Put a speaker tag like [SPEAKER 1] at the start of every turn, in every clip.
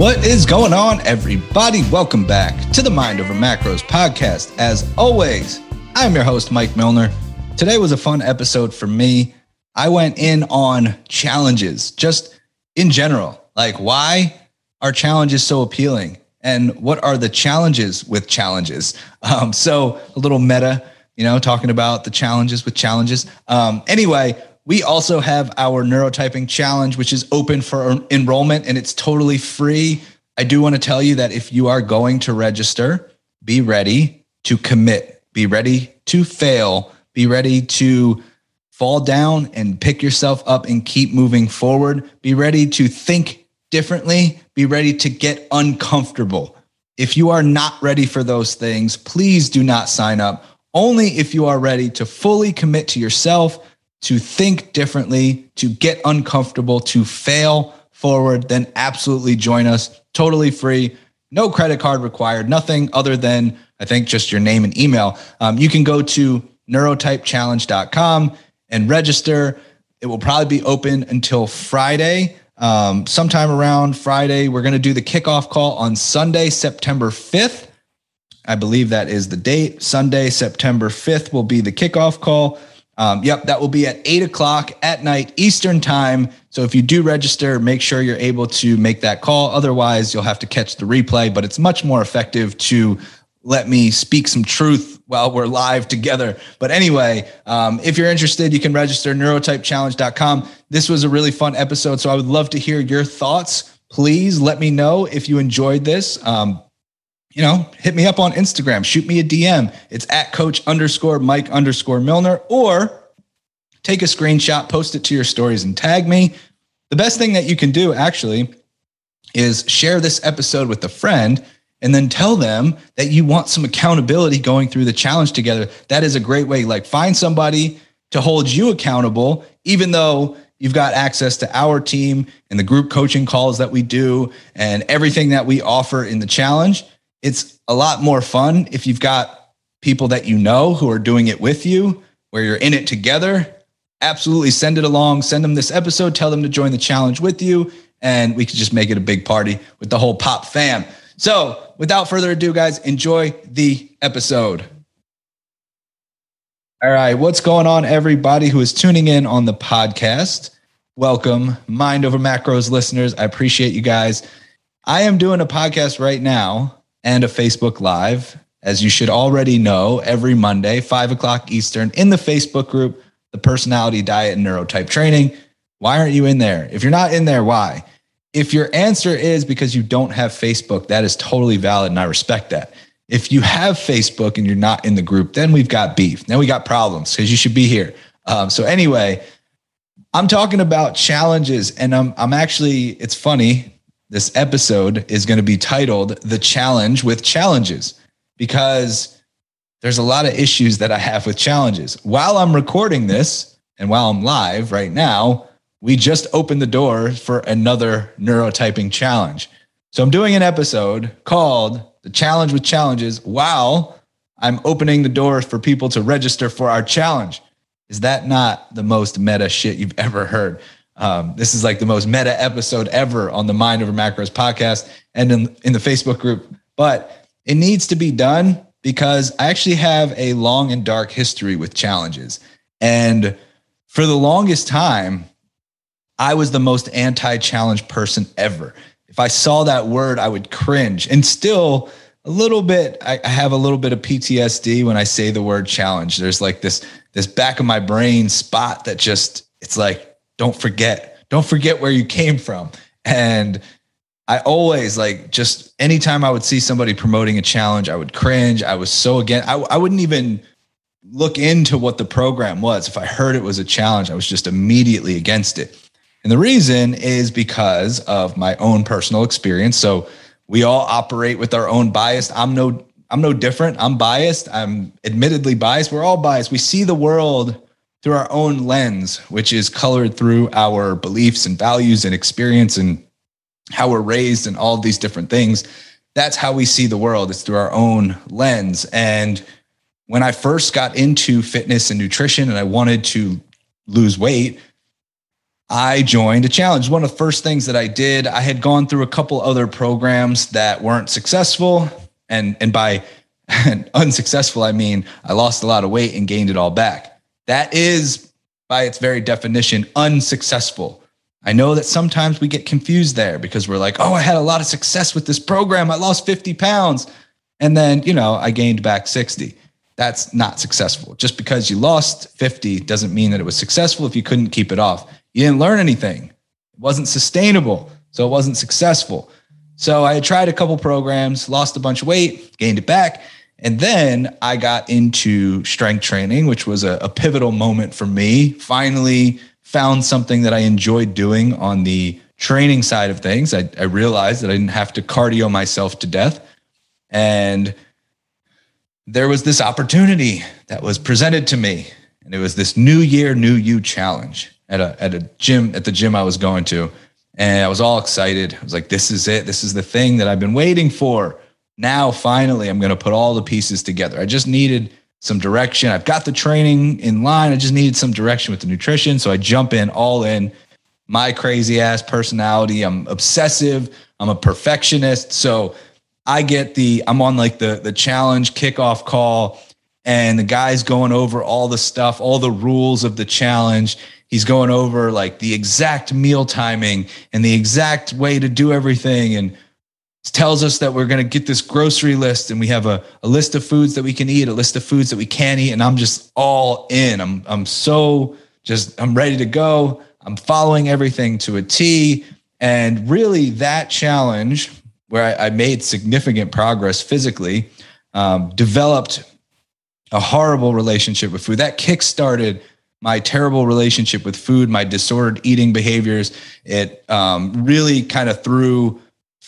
[SPEAKER 1] What is going on, everybody? Welcome back to the Mind Over Macros podcast. As always, I'm your host, Mike Milner. Today was a fun episode for me. I went in on challenges, just in general. Like, why are challenges so appealing? And what are the challenges with challenges? Um, so, a little meta, you know, talking about the challenges with challenges. Um, anyway, we also have our neurotyping challenge, which is open for enrollment and it's totally free. I do want to tell you that if you are going to register, be ready to commit, be ready to fail, be ready to fall down and pick yourself up and keep moving forward. Be ready to think differently, be ready to get uncomfortable. If you are not ready for those things, please do not sign up. Only if you are ready to fully commit to yourself to think differently, to get uncomfortable, to fail forward, then absolutely join us. Totally free, no credit card required, nothing other than, I think, just your name and email. Um, you can go to neurotypechallenge.com and register. It will probably be open until Friday. Um, sometime around Friday, we're going to do the kickoff call on Sunday, September 5th. I believe that is the date. Sunday, September 5th will be the kickoff call. Um, yep, that will be at eight o'clock at night Eastern time. So if you do register, make sure you're able to make that call. Otherwise, you'll have to catch the replay. But it's much more effective to let me speak some truth while we're live together. But anyway, um, if you're interested, you can register neurotypechallenge.com. This was a really fun episode. So I would love to hear your thoughts. Please let me know if you enjoyed this. Um, you know, hit me up on Instagram, shoot me a DM. It's at coach underscore Mike underscore Milner, or take a screenshot, post it to your stories and tag me. The best thing that you can do actually is share this episode with a friend and then tell them that you want some accountability going through the challenge together. That is a great way. Like find somebody to hold you accountable, even though you've got access to our team and the group coaching calls that we do and everything that we offer in the challenge it's a lot more fun if you've got people that you know who are doing it with you, where you're in it together. Absolutely send it along, send them this episode, tell them to join the challenge with you, and we could just make it a big party with the whole pop fam. So, without further ado, guys, enjoy the episode. All right, what's going on, everybody who is tuning in on the podcast? Welcome, Mind Over Macros listeners. I appreciate you guys. I am doing a podcast right now and a Facebook Live, as you should already know, every Monday, 5 o'clock Eastern, in the Facebook group, The Personality Diet and Neurotype Training. Why aren't you in there? If you're not in there, why? If your answer is because you don't have Facebook, that is totally valid and I respect that. If you have Facebook and you're not in the group, then we've got beef. Then we got problems because you should be here. Um, so, anyway, I'm talking about challenges, and I'm, I'm actually, it's funny this episode is going to be titled The Challenge with Challenges because there's a lot of issues that I have with challenges. While I'm recording this and while I'm live right now, we just opened the door for another neurotyping challenge. So I'm doing an episode called The Challenge with Challenges while I'm opening the door for people to register for our challenge. Is that not the most meta shit you've ever heard? Um, this is like the most meta episode ever on the Mind Over Macros podcast and in, in the Facebook group. But it needs to be done because I actually have a long and dark history with challenges. And for the longest time, I was the most anti challenge person ever. If I saw that word, I would cringe. And still, a little bit, I have a little bit of PTSD when I say the word challenge. There's like this, this back of my brain spot that just, it's like, don't forget, don't forget where you came from. And I always like just anytime I would see somebody promoting a challenge, I would cringe. I was so again, I, I wouldn't even look into what the program was. If I heard it was a challenge, I was just immediately against it. And the reason is because of my own personal experience. So we all operate with our own bias. I'm no I'm no different. I'm biased. I'm admittedly biased. We're all biased. We see the world through our own lens, which is colored through our beliefs and values and experience and how we're raised and all these different things. That's how we see the world. It's through our own lens. And when I first got into fitness and nutrition and I wanted to lose weight, I joined a challenge. One of the first things that I did, I had gone through a couple other programs that weren't successful. And, and by unsuccessful, I mean I lost a lot of weight and gained it all back. That is, by its very definition, unsuccessful. I know that sometimes we get confused there because we're like, oh, I had a lot of success with this program. I lost 50 pounds. And then, you know, I gained back 60. That's not successful. Just because you lost 50 doesn't mean that it was successful if you couldn't keep it off. You didn't learn anything. It wasn't sustainable. So it wasn't successful. So I tried a couple programs, lost a bunch of weight, gained it back. And then I got into strength training, which was a, a pivotal moment for me. Finally found something that I enjoyed doing on the training side of things. I, I realized that I didn't have to cardio myself to death. And there was this opportunity that was presented to me. And it was this new year, new you challenge at a at a gym at the gym I was going to, and I was all excited. I was like, "This is it. This is the thing that I've been waiting for." Now, finally, I'm going to put all the pieces together. I just needed some direction. I've got the training in line. I just needed some direction with the nutrition. So I jump in all in. My crazy ass personality. I'm obsessive. I'm a perfectionist. So I get the I'm on like the the challenge kickoff call and the guy's going over all the stuff, all the rules of the challenge he's going over like the exact meal timing and the exact way to do everything and tells us that we're going to get this grocery list and we have a, a list of foods that we can eat a list of foods that we can't eat and i'm just all in. I'm i'm so just i'm ready to go. I'm following everything to a t. And really that challenge where i, I made significant progress physically um, developed a horrible relationship with food. That kick started my terrible relationship with food, my disordered eating behaviors. It um, really kind of threw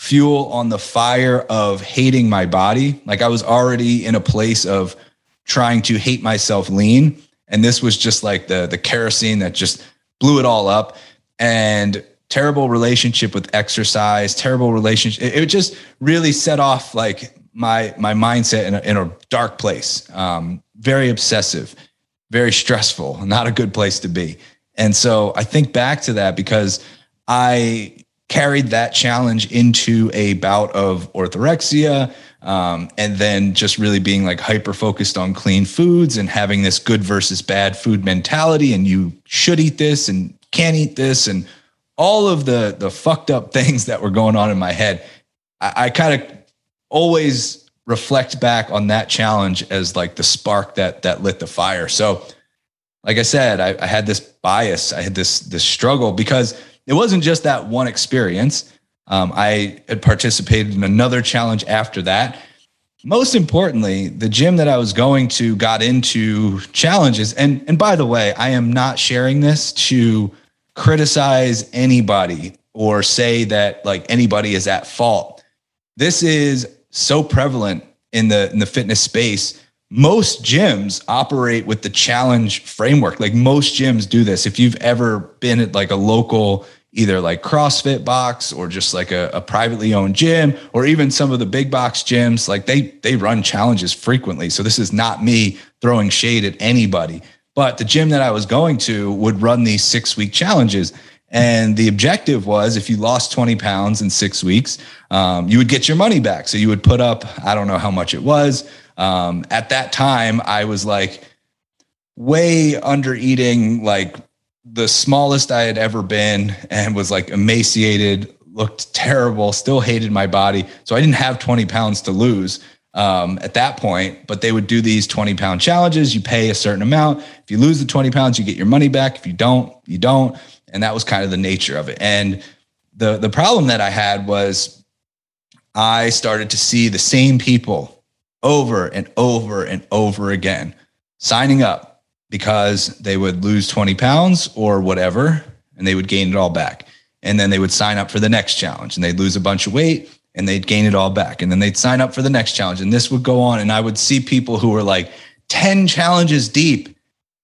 [SPEAKER 1] fuel on the fire of hating my body. Like I was already in a place of trying to hate myself lean. And this was just like the the kerosene that just blew it all up. And terrible relationship with exercise, terrible relationship. It, it just really set off like my my mindset in a, in a dark place. Um, very obsessive very stressful, not a good place to be. And so I think back to that because I carried that challenge into a bout of orthorexia. Um, and then just really being like hyper focused on clean foods and having this good versus bad food mentality. And you should eat this and can't eat this and all of the the fucked up things that were going on in my head. I, I kind of always reflect back on that challenge as like the spark that that lit the fire. So, like I said, I, I had this bias, I had this this struggle because it wasn't just that one experience. Um, I had participated in another challenge after that. Most importantly, the gym that I was going to got into challenges. And and by the way, I am not sharing this to criticize anybody or say that like anybody is at fault. This is so prevalent in the in the fitness space most gyms operate with the challenge framework like most gyms do this if you've ever been at like a local either like crossfit box or just like a, a, privately owned gym or even some of the big box gyms like they they run challenges frequently so this is not me throwing shade at anybody but the gym that i was going to would run these six week challenges and the objective was if you lost 20 pounds in six weeks, um, you would get your money back. So you would put up, I don't know how much it was. Um, at that time, I was like way under eating, like the smallest I had ever been, and was like emaciated, looked terrible, still hated my body. So I didn't have 20 pounds to lose um, at that point, but they would do these 20 pound challenges. You pay a certain amount. If you lose the 20 pounds, you get your money back. If you don't, you don't and that was kind of the nature of it. And the the problem that I had was I started to see the same people over and over and over again signing up because they would lose 20 pounds or whatever and they would gain it all back. And then they would sign up for the next challenge and they'd lose a bunch of weight and they'd gain it all back. And then they'd sign up for the next challenge and this would go on. And I would see people who were like 10 challenges deep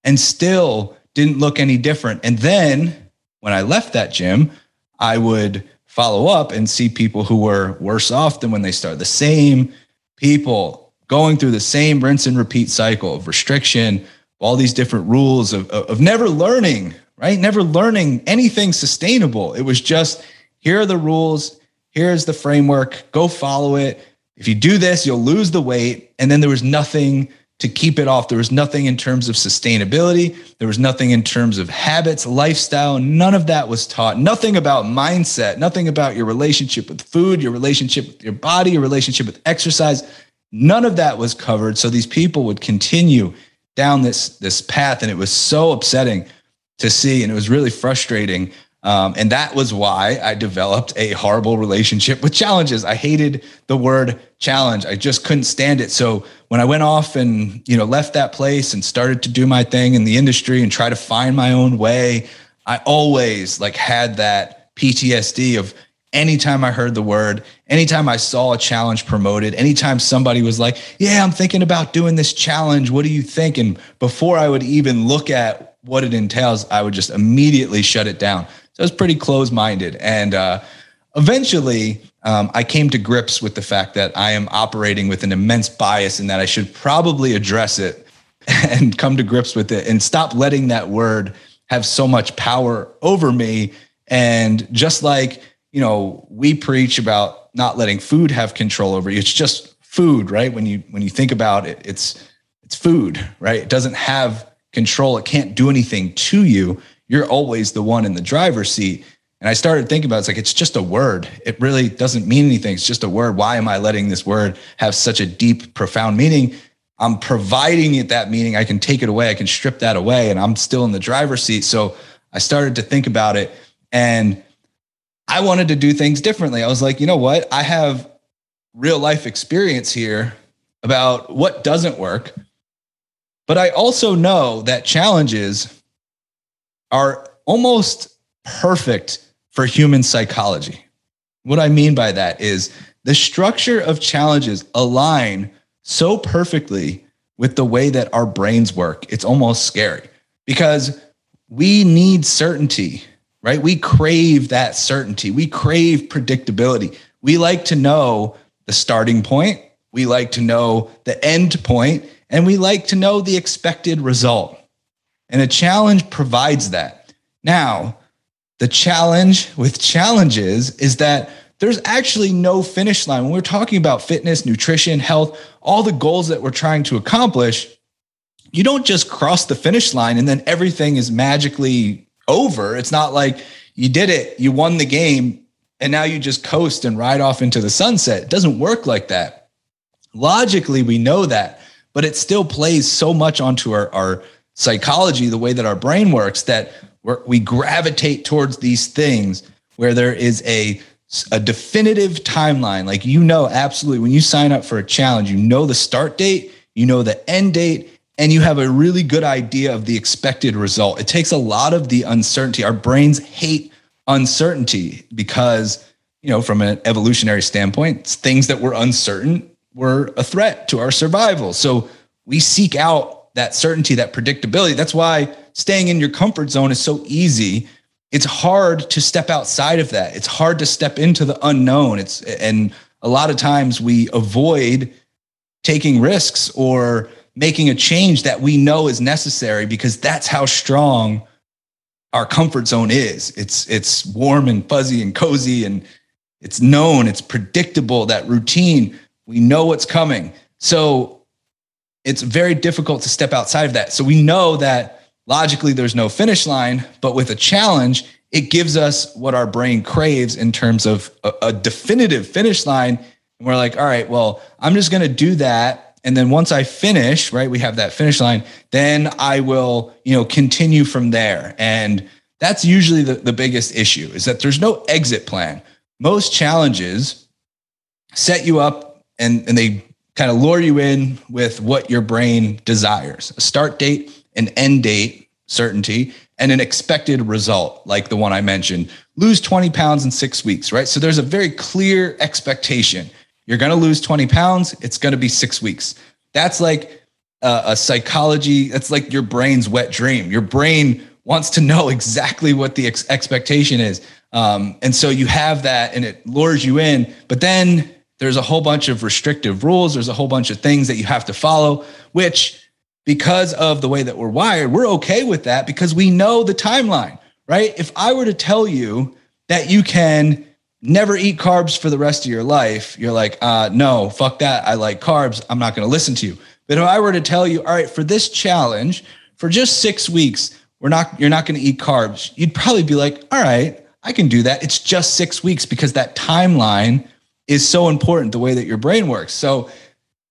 [SPEAKER 1] and still didn't look any different. And then when I left that gym, I would follow up and see people who were worse off than when they started. The same people going through the same rinse and repeat cycle of restriction, all these different rules of, of never learning right? Never learning anything sustainable. It was just here are the rules, here's the framework, go follow it. If you do this, you'll lose the weight. And then there was nothing to keep it off. There was nothing in terms of sustainability. There was nothing in terms of habits, lifestyle. None of that was taught. Nothing about mindset, nothing about your relationship with food, your relationship with your body, your relationship with exercise. None of that was covered. So these people would continue down this, this path. And it was so upsetting to see. And it was really frustrating. Um, and that was why I developed a horrible relationship with challenges. I hated the word challenge. I just couldn't stand it. So when I went off and, you know, left that place and started to do my thing in the industry and try to find my own way, I always like had that PTSD of anytime I heard the word, anytime I saw a challenge promoted, anytime somebody was like, Yeah, I'm thinking about doing this challenge. What do you think? And before I would even look at what it entails, I would just immediately shut it down. So I was pretty close minded. And uh, eventually, um, I came to grips with the fact that I am operating with an immense bias and that I should probably address it and come to grips with it and stop letting that word have so much power over me. And just like, you know, we preach about not letting food have control over you, it's just food, right? When you when you think about it, it's it's food, right? It doesn't have control. It can't do anything to you you're always the one in the driver's seat. And I started thinking about it, it's like it's just a word. It really doesn't mean anything. It's just a word. Why am I letting this word have such a deep, profound meaning? I'm providing it that meaning. I can take it away. I can strip that away, and I'm still in the driver's seat. So I started to think about it, and I wanted to do things differently. I was like, you know what? I have real life experience here about what doesn't work, but I also know that challenges are almost perfect for human psychology. What I mean by that is the structure of challenges align so perfectly with the way that our brains work. It's almost scary because we need certainty, right? We crave that certainty. We crave predictability. We like to know the starting point, we like to know the end point, and we like to know the expected result. And a challenge provides that. Now, the challenge with challenges is that there's actually no finish line. When we're talking about fitness, nutrition, health, all the goals that we're trying to accomplish, you don't just cross the finish line and then everything is magically over. It's not like you did it, you won the game, and now you just coast and ride off into the sunset. It doesn't work like that. Logically, we know that, but it still plays so much onto our, our psychology, the way that our brain works, that we gravitate towards these things where there is a a definitive timeline. Like you know, absolutely, when you sign up for a challenge, you know the start date, you know the end date, and you have a really good idea of the expected result. It takes a lot of the uncertainty. Our brains hate uncertainty because, you know, from an evolutionary standpoint, things that were uncertain were a threat to our survival. So we seek out that certainty, that predictability. That's why staying in your comfort zone is so easy. It's hard to step outside of that. It's hard to step into the unknown. It's and a lot of times we avoid taking risks or making a change that we know is necessary because that's how strong our comfort zone is. It's it's warm and fuzzy and cozy and it's known, it's predictable, that routine, we know what's coming. So it's very difficult to step outside of that. So we know that logically there's no finish line, but with a challenge, it gives us what our brain craves in terms of a, a definitive finish line. And we're like, all right, well, I'm just going to do that. And then once I finish, right, we have that finish line, then I will, you know, continue from there. And that's usually the, the biggest issue is that there's no exit plan. Most challenges set you up and, and they kind of lure you in with what your brain desires a start date, an end date, certainty, and an expected result, like the one I mentioned lose 20 pounds in six weeks, right? So there's a very clear expectation. You're going to lose 20 pounds, it's going to be six weeks. That's like a, a psychology, that's like your brain's wet dream. Your brain wants to know exactly what the ex- expectation is. Um, and so you have that and it lures you in, but then there's a whole bunch of restrictive rules. There's a whole bunch of things that you have to follow, which because of the way that we're wired, we're okay with that because we know the timeline, right? If I were to tell you that you can never eat carbs for the rest of your life, you're like, uh, no, fuck that. I like carbs. I'm not going to listen to you. But if I were to tell you, all right, for this challenge, for just six weeks, we're not, you're not going to eat carbs, you'd probably be like, all right, I can do that. It's just six weeks because that timeline is so important, the way that your brain works. So,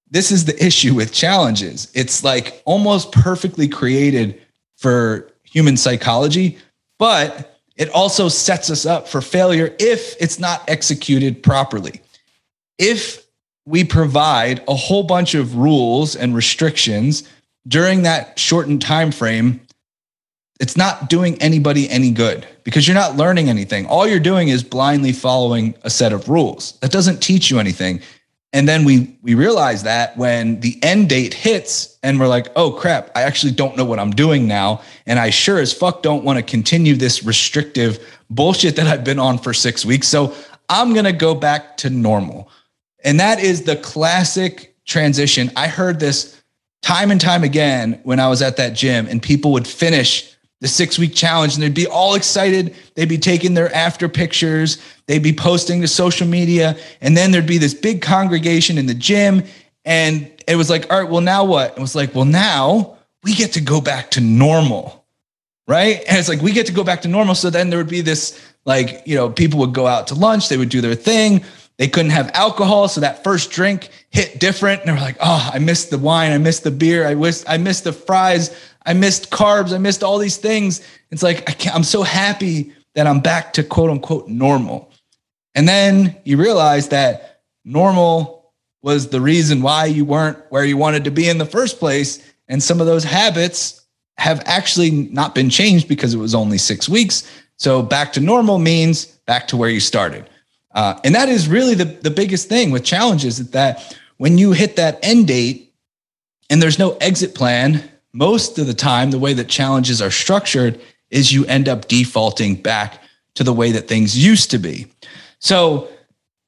[SPEAKER 1] this is the issue with challenges. It's like almost perfectly created for human psychology, but it also sets us up for failure if it's not executed properly. If we provide a whole bunch of rules and restrictions during that shortened time frame, it's not doing anybody any good because you're not learning anything. All you're doing is blindly following a set of rules. That doesn't teach you anything. And then we we realize that when the end date hits and we're like, "Oh crap, I actually don't know what I'm doing now and I sure as fuck don't want to continue this restrictive bullshit that I've been on for 6 weeks. So I'm going to go back to normal." And that is the classic transition. I heard this time and time again when I was at that gym and people would finish the six week challenge and they'd be all excited. They'd be taking their after pictures, they'd be posting to social media, and then there'd be this big congregation in the gym. And it was like, all right, well, now what? It was like, well, now we get to go back to normal. Right. And it's like, we get to go back to normal. So then there would be this, like, you know, people would go out to lunch, they would do their thing. They couldn't have alcohol. So that first drink hit different. And they were like, oh, I missed the wine. I missed the beer. I wish I missed the fries. I missed carbs. I missed all these things. It's like, I can't, I'm so happy that I'm back to quote unquote normal. And then you realize that normal was the reason why you weren't where you wanted to be in the first place. And some of those habits have actually not been changed because it was only six weeks. So back to normal means back to where you started. Uh, and that is really the, the biggest thing with challenges is that when you hit that end date and there's no exit plan, most of the time, the way that challenges are structured is you end up defaulting back to the way that things used to be. So,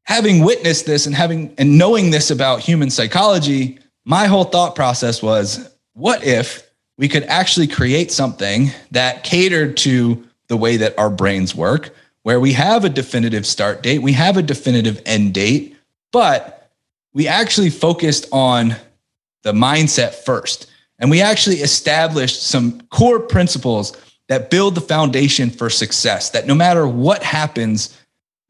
[SPEAKER 1] having witnessed this and having and knowing this about human psychology, my whole thought process was what if we could actually create something that catered to the way that our brains work, where we have a definitive start date, we have a definitive end date, but we actually focused on the mindset first. And we actually established some core principles that build the foundation for success, that no matter what happens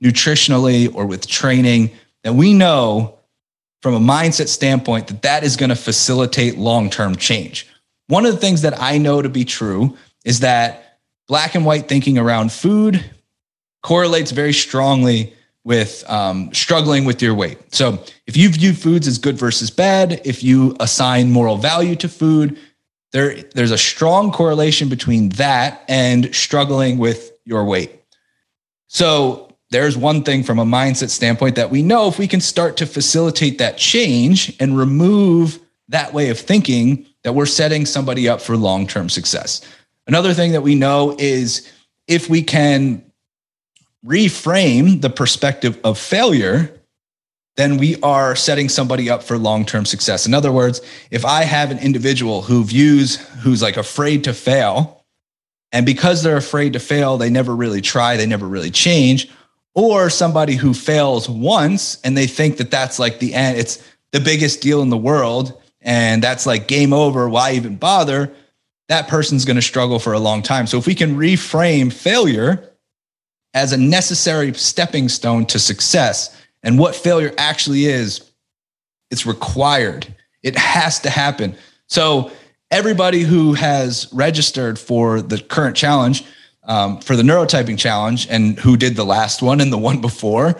[SPEAKER 1] nutritionally or with training, that we know from a mindset standpoint that that is going to facilitate long-term change. One of the things that I know to be true is that black and white thinking around food correlates very strongly with um, struggling with your weight. So, if you view foods as good versus bad, if you assign moral value to food, there, there's a strong correlation between that and struggling with your weight. So, there's one thing from a mindset standpoint that we know if we can start to facilitate that change and remove that way of thinking, that we're setting somebody up for long term success. Another thing that we know is if we can reframe the perspective of failure, then we are setting somebody up for long-term success. In other words, if I have an individual who views who's like afraid to fail, and because they're afraid to fail, they never really try, they never really change, or somebody who fails once and they think that that's like the end, it's the biggest deal in the world and that's like game over, why even bother? That person's going to struggle for a long time. So if we can reframe failure as a necessary stepping stone to success. And what failure actually is, it's required. It has to happen. So, everybody who has registered for the current challenge, um, for the neurotyping challenge, and who did the last one and the one before,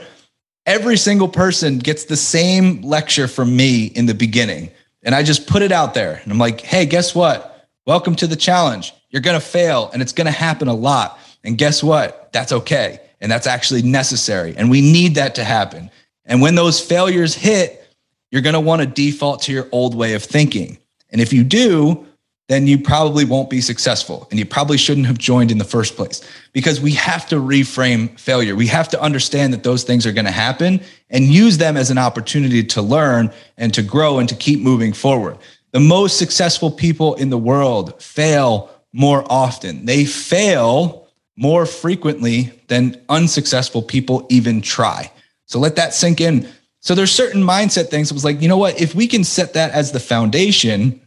[SPEAKER 1] every single person gets the same lecture from me in the beginning. And I just put it out there. And I'm like, hey, guess what? Welcome to the challenge. You're going to fail, and it's going to happen a lot. And guess what? That's okay. And that's actually necessary. And we need that to happen. And when those failures hit, you're going to want to default to your old way of thinking. And if you do, then you probably won't be successful and you probably shouldn't have joined in the first place because we have to reframe failure. We have to understand that those things are going to happen and use them as an opportunity to learn and to grow and to keep moving forward. The most successful people in the world fail more often. They fail more frequently than unsuccessful people even try. So let that sink in. So there's certain mindset things. It was like, you know what? If we can set that as the foundation,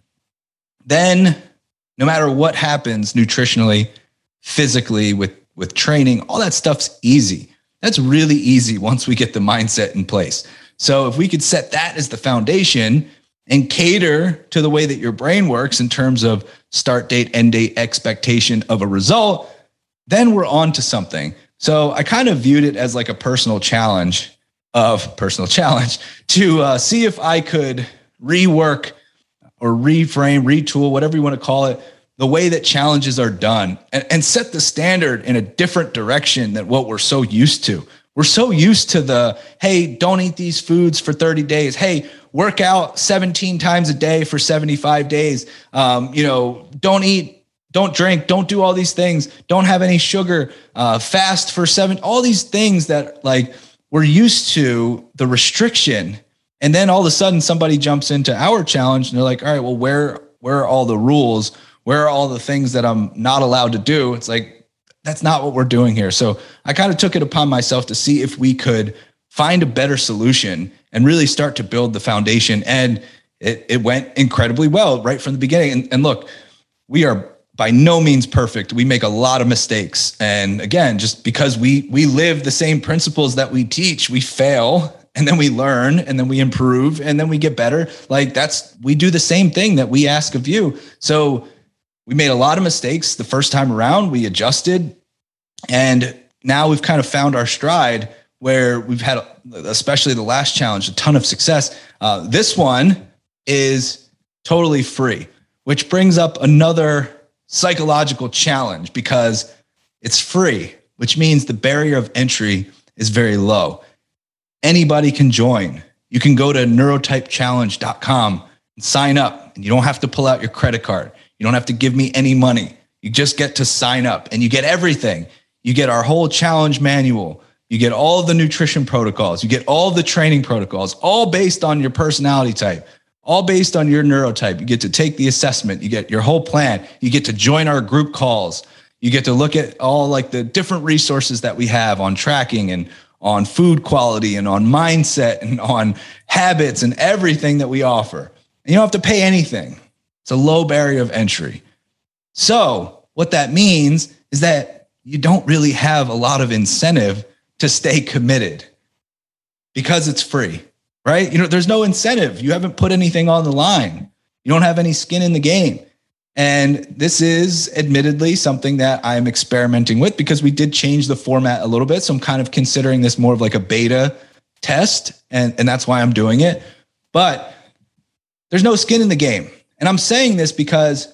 [SPEAKER 1] then no matter what happens nutritionally, physically, with with training, all that stuff's easy. That's really easy once we get the mindset in place. So if we could set that as the foundation and cater to the way that your brain works in terms of start date, end date, expectation of a result, then we're on to something. So I kind of viewed it as like a personal challenge of personal challenge to uh, see if I could rework or reframe, retool, whatever you want to call it, the way that challenges are done and, and set the standard in a different direction than what we're so used to. We're so used to the, hey, don't eat these foods for 30 days. Hey, work out 17 times a day for 75 days. Um, you know, don't eat, don't drink, don't do all these things, don't have any sugar, uh, fast for seven, all these things that like we're used to the restriction. And then all of a sudden somebody jumps into our challenge and they're like, all right, well, where, where are all the rules? Where are all the things that I'm not allowed to do? It's like, that's not what we're doing here. So I kind of took it upon myself to see if we could find a better solution and really start to build the foundation. And it, it went incredibly well right from the beginning. And, and look, we are by no means perfect. We make a lot of mistakes. And again, just because we we live the same principles that we teach, we fail and then we learn and then we improve and then we get better. Like that's we do the same thing that we ask of you. So we made a lot of mistakes the first time around. We adjusted, and now we've kind of found our stride where we've had, especially the last challenge, a ton of success. Uh, this one is totally free, which brings up another psychological challenge because it's free, which means the barrier of entry is very low. Anybody can join. You can go to neurotypechallenge.com and sign up, and you don't have to pull out your credit card. You don't have to give me any money. You just get to sign up and you get everything. You get our whole challenge manual. You get all the nutrition protocols. You get all the training protocols, all based on your personality type, all based on your neurotype. You get to take the assessment. You get your whole plan. You get to join our group calls. You get to look at all like the different resources that we have on tracking and on food quality and on mindset and on habits and everything that we offer. And you don't have to pay anything. It's a low barrier of entry. So, what that means is that you don't really have a lot of incentive to stay committed because it's free, right? You know, there's no incentive. You haven't put anything on the line. You don't have any skin in the game. And this is admittedly something that I'm experimenting with because we did change the format a little bit. So I'm kind of considering this more of like a beta test. And, and that's why I'm doing it. But there's no skin in the game. And I'm saying this because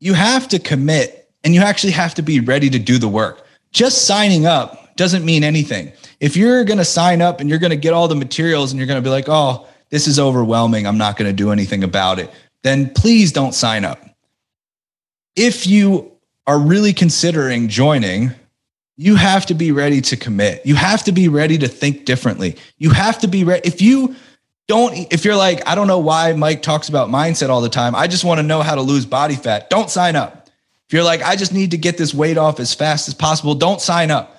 [SPEAKER 1] you have to commit and you actually have to be ready to do the work. Just signing up doesn't mean anything. If you're going to sign up and you're going to get all the materials and you're going to be like, oh, this is overwhelming, I'm not going to do anything about it, then please don't sign up. If you are really considering joining, you have to be ready to commit. You have to be ready to think differently. You have to be ready. If you don't if you're like i don't know why mike talks about mindset all the time i just want to know how to lose body fat don't sign up if you're like i just need to get this weight off as fast as possible don't sign up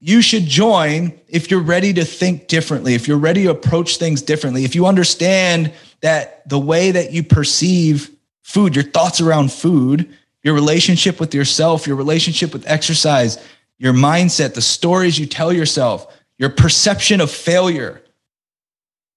[SPEAKER 1] you should join if you're ready to think differently if you're ready to approach things differently if you understand that the way that you perceive food your thoughts around food your relationship with yourself your relationship with exercise your mindset the stories you tell yourself your perception of failure.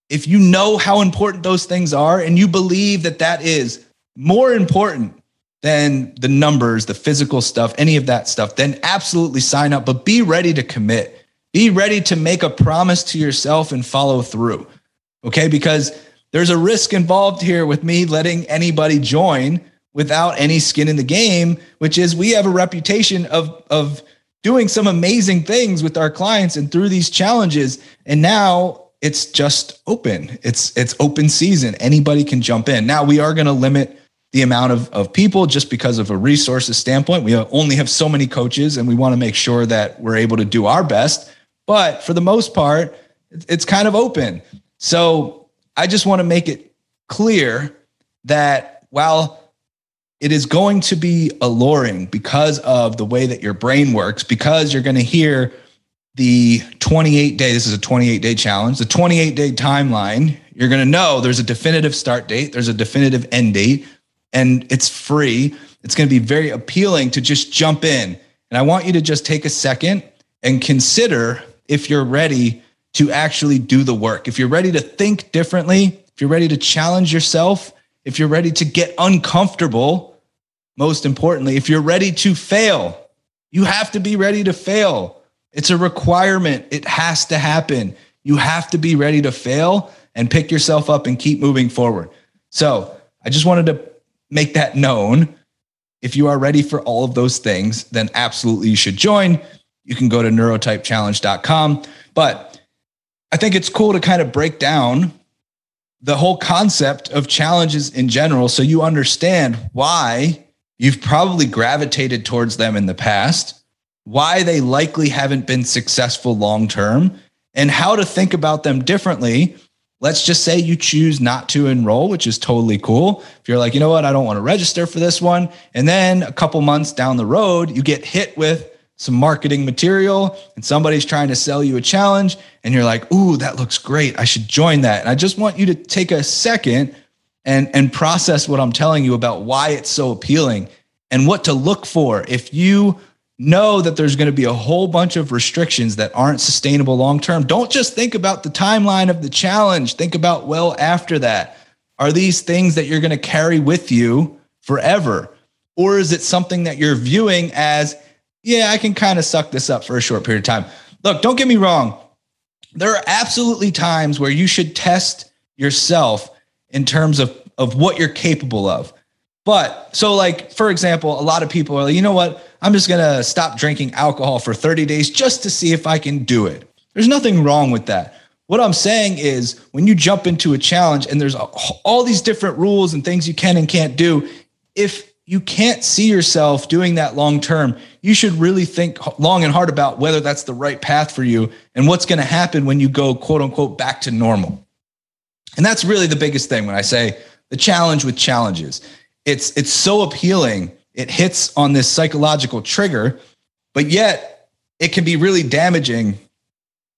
[SPEAKER 1] If you know how important those things are and you believe that that is more important than the numbers, the physical stuff, any of that stuff, then absolutely sign up, but be ready to commit. Be ready to make a promise to yourself and follow through. Okay. Because there's a risk involved here with me letting anybody join without any skin in the game, which is we have a reputation of, of doing some amazing things with our clients and through these challenges. And now it's just open. It's it's open season. Anybody can jump in. Now we are going to limit the amount of, of people just because of a resources standpoint. We only have so many coaches and we want to make sure that we're able to do our best. But for the most part, it's kind of open. So I just want to make it clear that while it is going to be alluring because of the way that your brain works, because you're going to hear the 28 day, this is a 28 day challenge, the 28 day timeline, you're going to know there's a definitive start date, there's a definitive end date, and it's free. It's going to be very appealing to just jump in. And I want you to just take a second and consider if you're ready to actually do the work, if you're ready to think differently, if you're ready to challenge yourself, if you're ready to get uncomfortable, most importantly, if you're ready to fail, you have to be ready to fail. It's a requirement. It has to happen. You have to be ready to fail and pick yourself up and keep moving forward. So I just wanted to make that known. If you are ready for all of those things, then absolutely you should join. You can go to neurotypechallenge.com. But I think it's cool to kind of break down the whole concept of challenges in general so you understand why you've probably gravitated towards them in the past, why they likely haven't been successful long term, and how to think about them differently Let's just say you choose not to enroll, which is totally cool. If you're like, you know what, I don't want to register for this one. And then a couple months down the road, you get hit with some marketing material and somebody's trying to sell you a challenge and you're like, ooh, that looks great. I should join that. And I just want you to take a second and, and process what I'm telling you about why it's so appealing and what to look for. If you know that there's going to be a whole bunch of restrictions that aren't sustainable long term. Don't just think about the timeline of the challenge, think about well after that. Are these things that you're going to carry with you forever? Or is it something that you're viewing as, yeah, I can kind of suck this up for a short period of time? Look, don't get me wrong. There are absolutely times where you should test yourself in terms of, of what you're capable of. But so, like, for example, a lot of people are like, you know what? I'm just going to stop drinking alcohol for 30 days just to see if I can do it. There's nothing wrong with that. What I'm saying is when you jump into a challenge and there's all these different rules and things you can and can't do, if you can't see yourself doing that long term, you should really think long and hard about whether that's the right path for you and what's going to happen when you go quote unquote back to normal. And that's really the biggest thing when I say the challenge with challenges. It's it's so appealing it hits on this psychological trigger, but yet it can be really damaging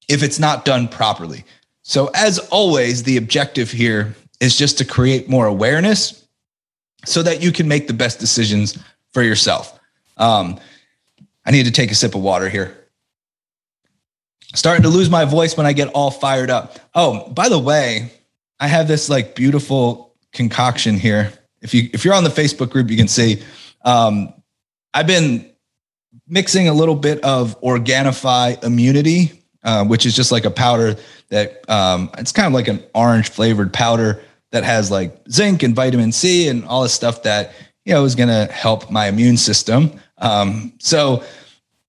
[SPEAKER 1] if it's not done properly. So, as always, the objective here is just to create more awareness so that you can make the best decisions for yourself. Um, I need to take a sip of water here. Starting to lose my voice when I get all fired up. Oh, by the way, I have this like beautiful concoction here. If you if you're on the Facebook group, you can see um, I've been mixing a little bit of Organifi Immunity, uh, which is just like a powder that um, it's kind of like an orange flavored powder that has like zinc and vitamin C and all this stuff that you know is going to help my immune system. Um, so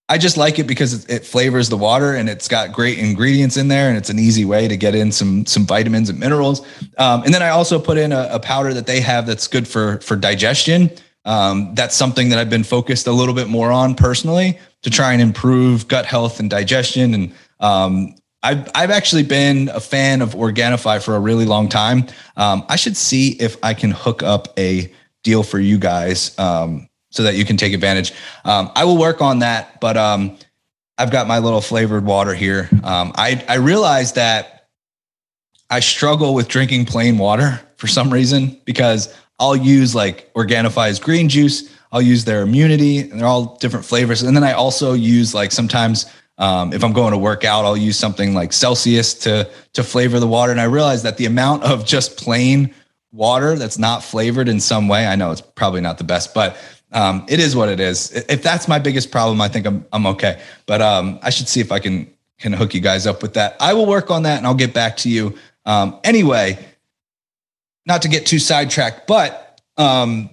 [SPEAKER 1] I just like it because it, flavors the water and it's got great ingredients in there and it's an easy way to get in some some vitamins and minerals. Um, and then I also put in a, a, powder that they have that's good for for digestion. Um, that's something that I've been focused a little bit more on personally to try and improve gut health and digestion. And um, I've, I've actually been a fan of Organifi for a really long time. Um, I should see if I can hook up a deal for you guys um, so that you can take advantage. Um, I will work on that, but um, I've got my little flavored water here. I, I realized that I struggle with drinking plain water for some reason because I'll use like Organifi's green juice. I'll use their immunity and they're all different flavors. And then I also use like sometimes um, if I'm going to work out, I'll use something like Celsius to to flavor the water. And I realize that the amount of just plain water that's not flavored in some way, I know it's probably not the best, but um, it is what it is. If that's my biggest problem, I think I'm I'm okay. But um, I should see if I can can hook you guys up with that. I will work on that and I'll get back to you. Um, anyway, not to get too sidetracked, but um,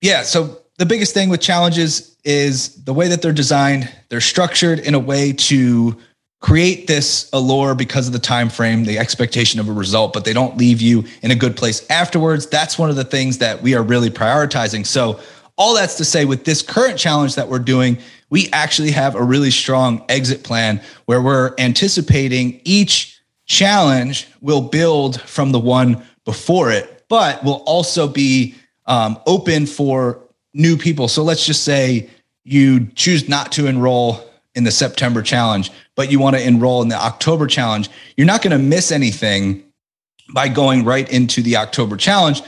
[SPEAKER 1] yeah. So the biggest thing with challenges is the way that they're designed. They're structured in a way to create this allure because of the time frame, the expectation of a result, but they don't leave you in a good place afterwards. That's one of the things that we are really prioritizing. So all that's to say with this current challenge that we're doing, we actually have a really strong exit plan where we're anticipating each challenge will build from the one before it. but we'll also be um, open for new people. So let's just say you choose not to enroll in the September challenge, but you want to enroll in the October challenge. You're not going to miss anything by going right into the October challenge.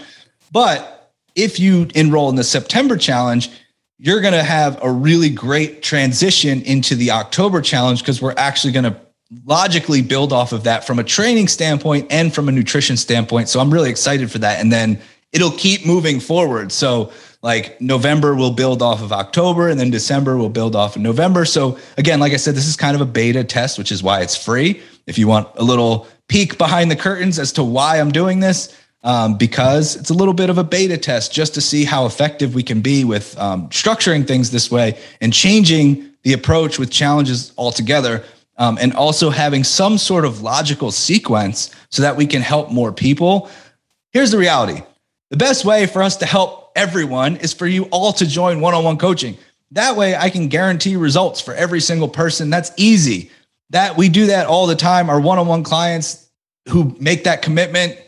[SPEAKER 1] But if you enroll in the September challenge, you're going to have a really great transition into the October challenge because we're actually going to logically build off of that from a training standpoint and from a nutrition standpoint. So I'm really excited for that. And then it'll keep moving forward. So like November will build off of October and then December will build off of November. So again, like I said, this is kind of a beta test, which is why it's free. If you want a little peek behind the curtains as to why I'm doing this, um, because it's a little bit of a beta test just to see how effective we can be with um, structuring things this way and changing the approach with challenges altogether. Um, and also having some sort of logical sequence so that we can help more people. Here's the reality the best way for us to help everyone is for you all to join one on one coaching. That way, I can guarantee results for every single person. That's easy. That we do that all the time. Our one on one clients who make that commitment,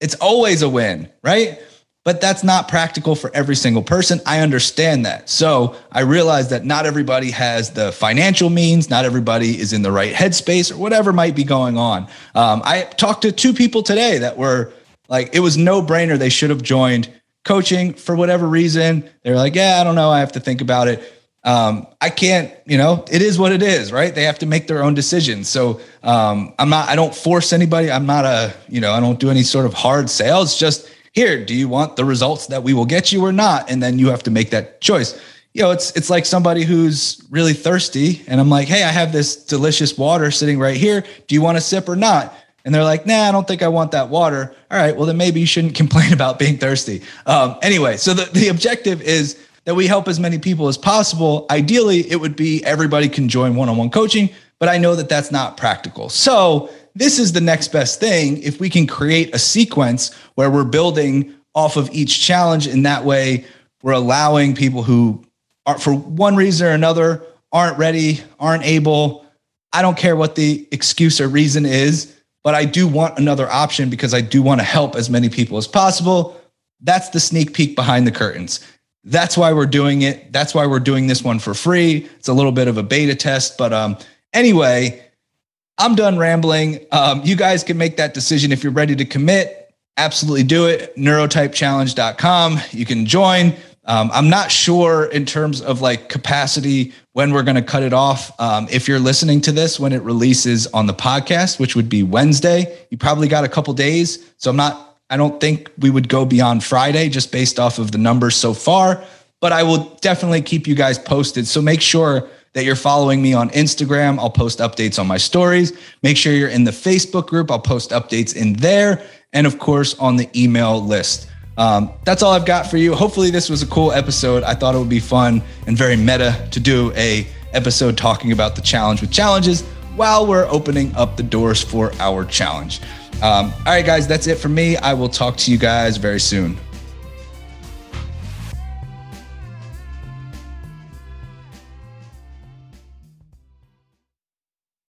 [SPEAKER 1] it's always a win, right? But that's not practical for every single person. I understand that. So I realize that not everybody has the financial means, not everybody is in the right headspace or whatever might be going on. Um, I talked to two people today that were like, it was no brainer. They should have joined coaching for whatever reason. They're like, yeah, I don't know. I have to think about it. Um, I can't, you know, it is what it is, right? They have to make their own decisions. So um, I'm not, I don't force anybody. I'm not a, you know, I don't do any sort of hard sales. Just here, do you want the results that we will get you or not? And then you have to make that choice. You know, it's it's like somebody who's really thirsty, and I'm like, hey, I have this delicious water sitting right here. Do you want a sip or not? and they're like, nah, I don't think I want that water. All right, well, then maybe you shouldn't complain about being thirsty. Um, anyway, so the, the objective is that we help as many people as possible. Ideally, it would be everybody can join one on one coaching, but I know that that's not practical. So, this is the next best thing. If we can create a sequence where we're building off of each challenge, in that way, we're allowing people who are, for one reason or another, aren't ready, aren't able. I don't care what the excuse or reason is but I do want another option because I do want to help as many people as possible. That's the sneak peek behind the curtains. That's why we're doing it. That's why we're doing this one for free. It's a little bit of a beta test, but um, anyway, I'm done rambling. Um, you guys can make that decision if you're ready to commit. Absolutely do it. Neurotypechallenge.com. You can join. Um, I'm not sure in terms of like capacity when we're going to cut it off. Um, if you're listening to this when it releases on the podcast, which would be Wednesday, you probably got a couple days. So I'm not, I don't think we would go beyond Friday just based off of the numbers so far, but I will definitely keep you guys posted. So make sure that you're following me on Instagram. I'll post updates on my stories. Make sure you're in the Facebook group. I'll post updates in there. And of course, on the email list. Um, that's all I've got for you. Hopefully, this was a cool episode. I thought it would be fun and very meta to do a episode talking about the challenge with challenges while we're opening up the doors for our challenge. Um, all right, guys, that's it for me. I will talk to you guys very soon.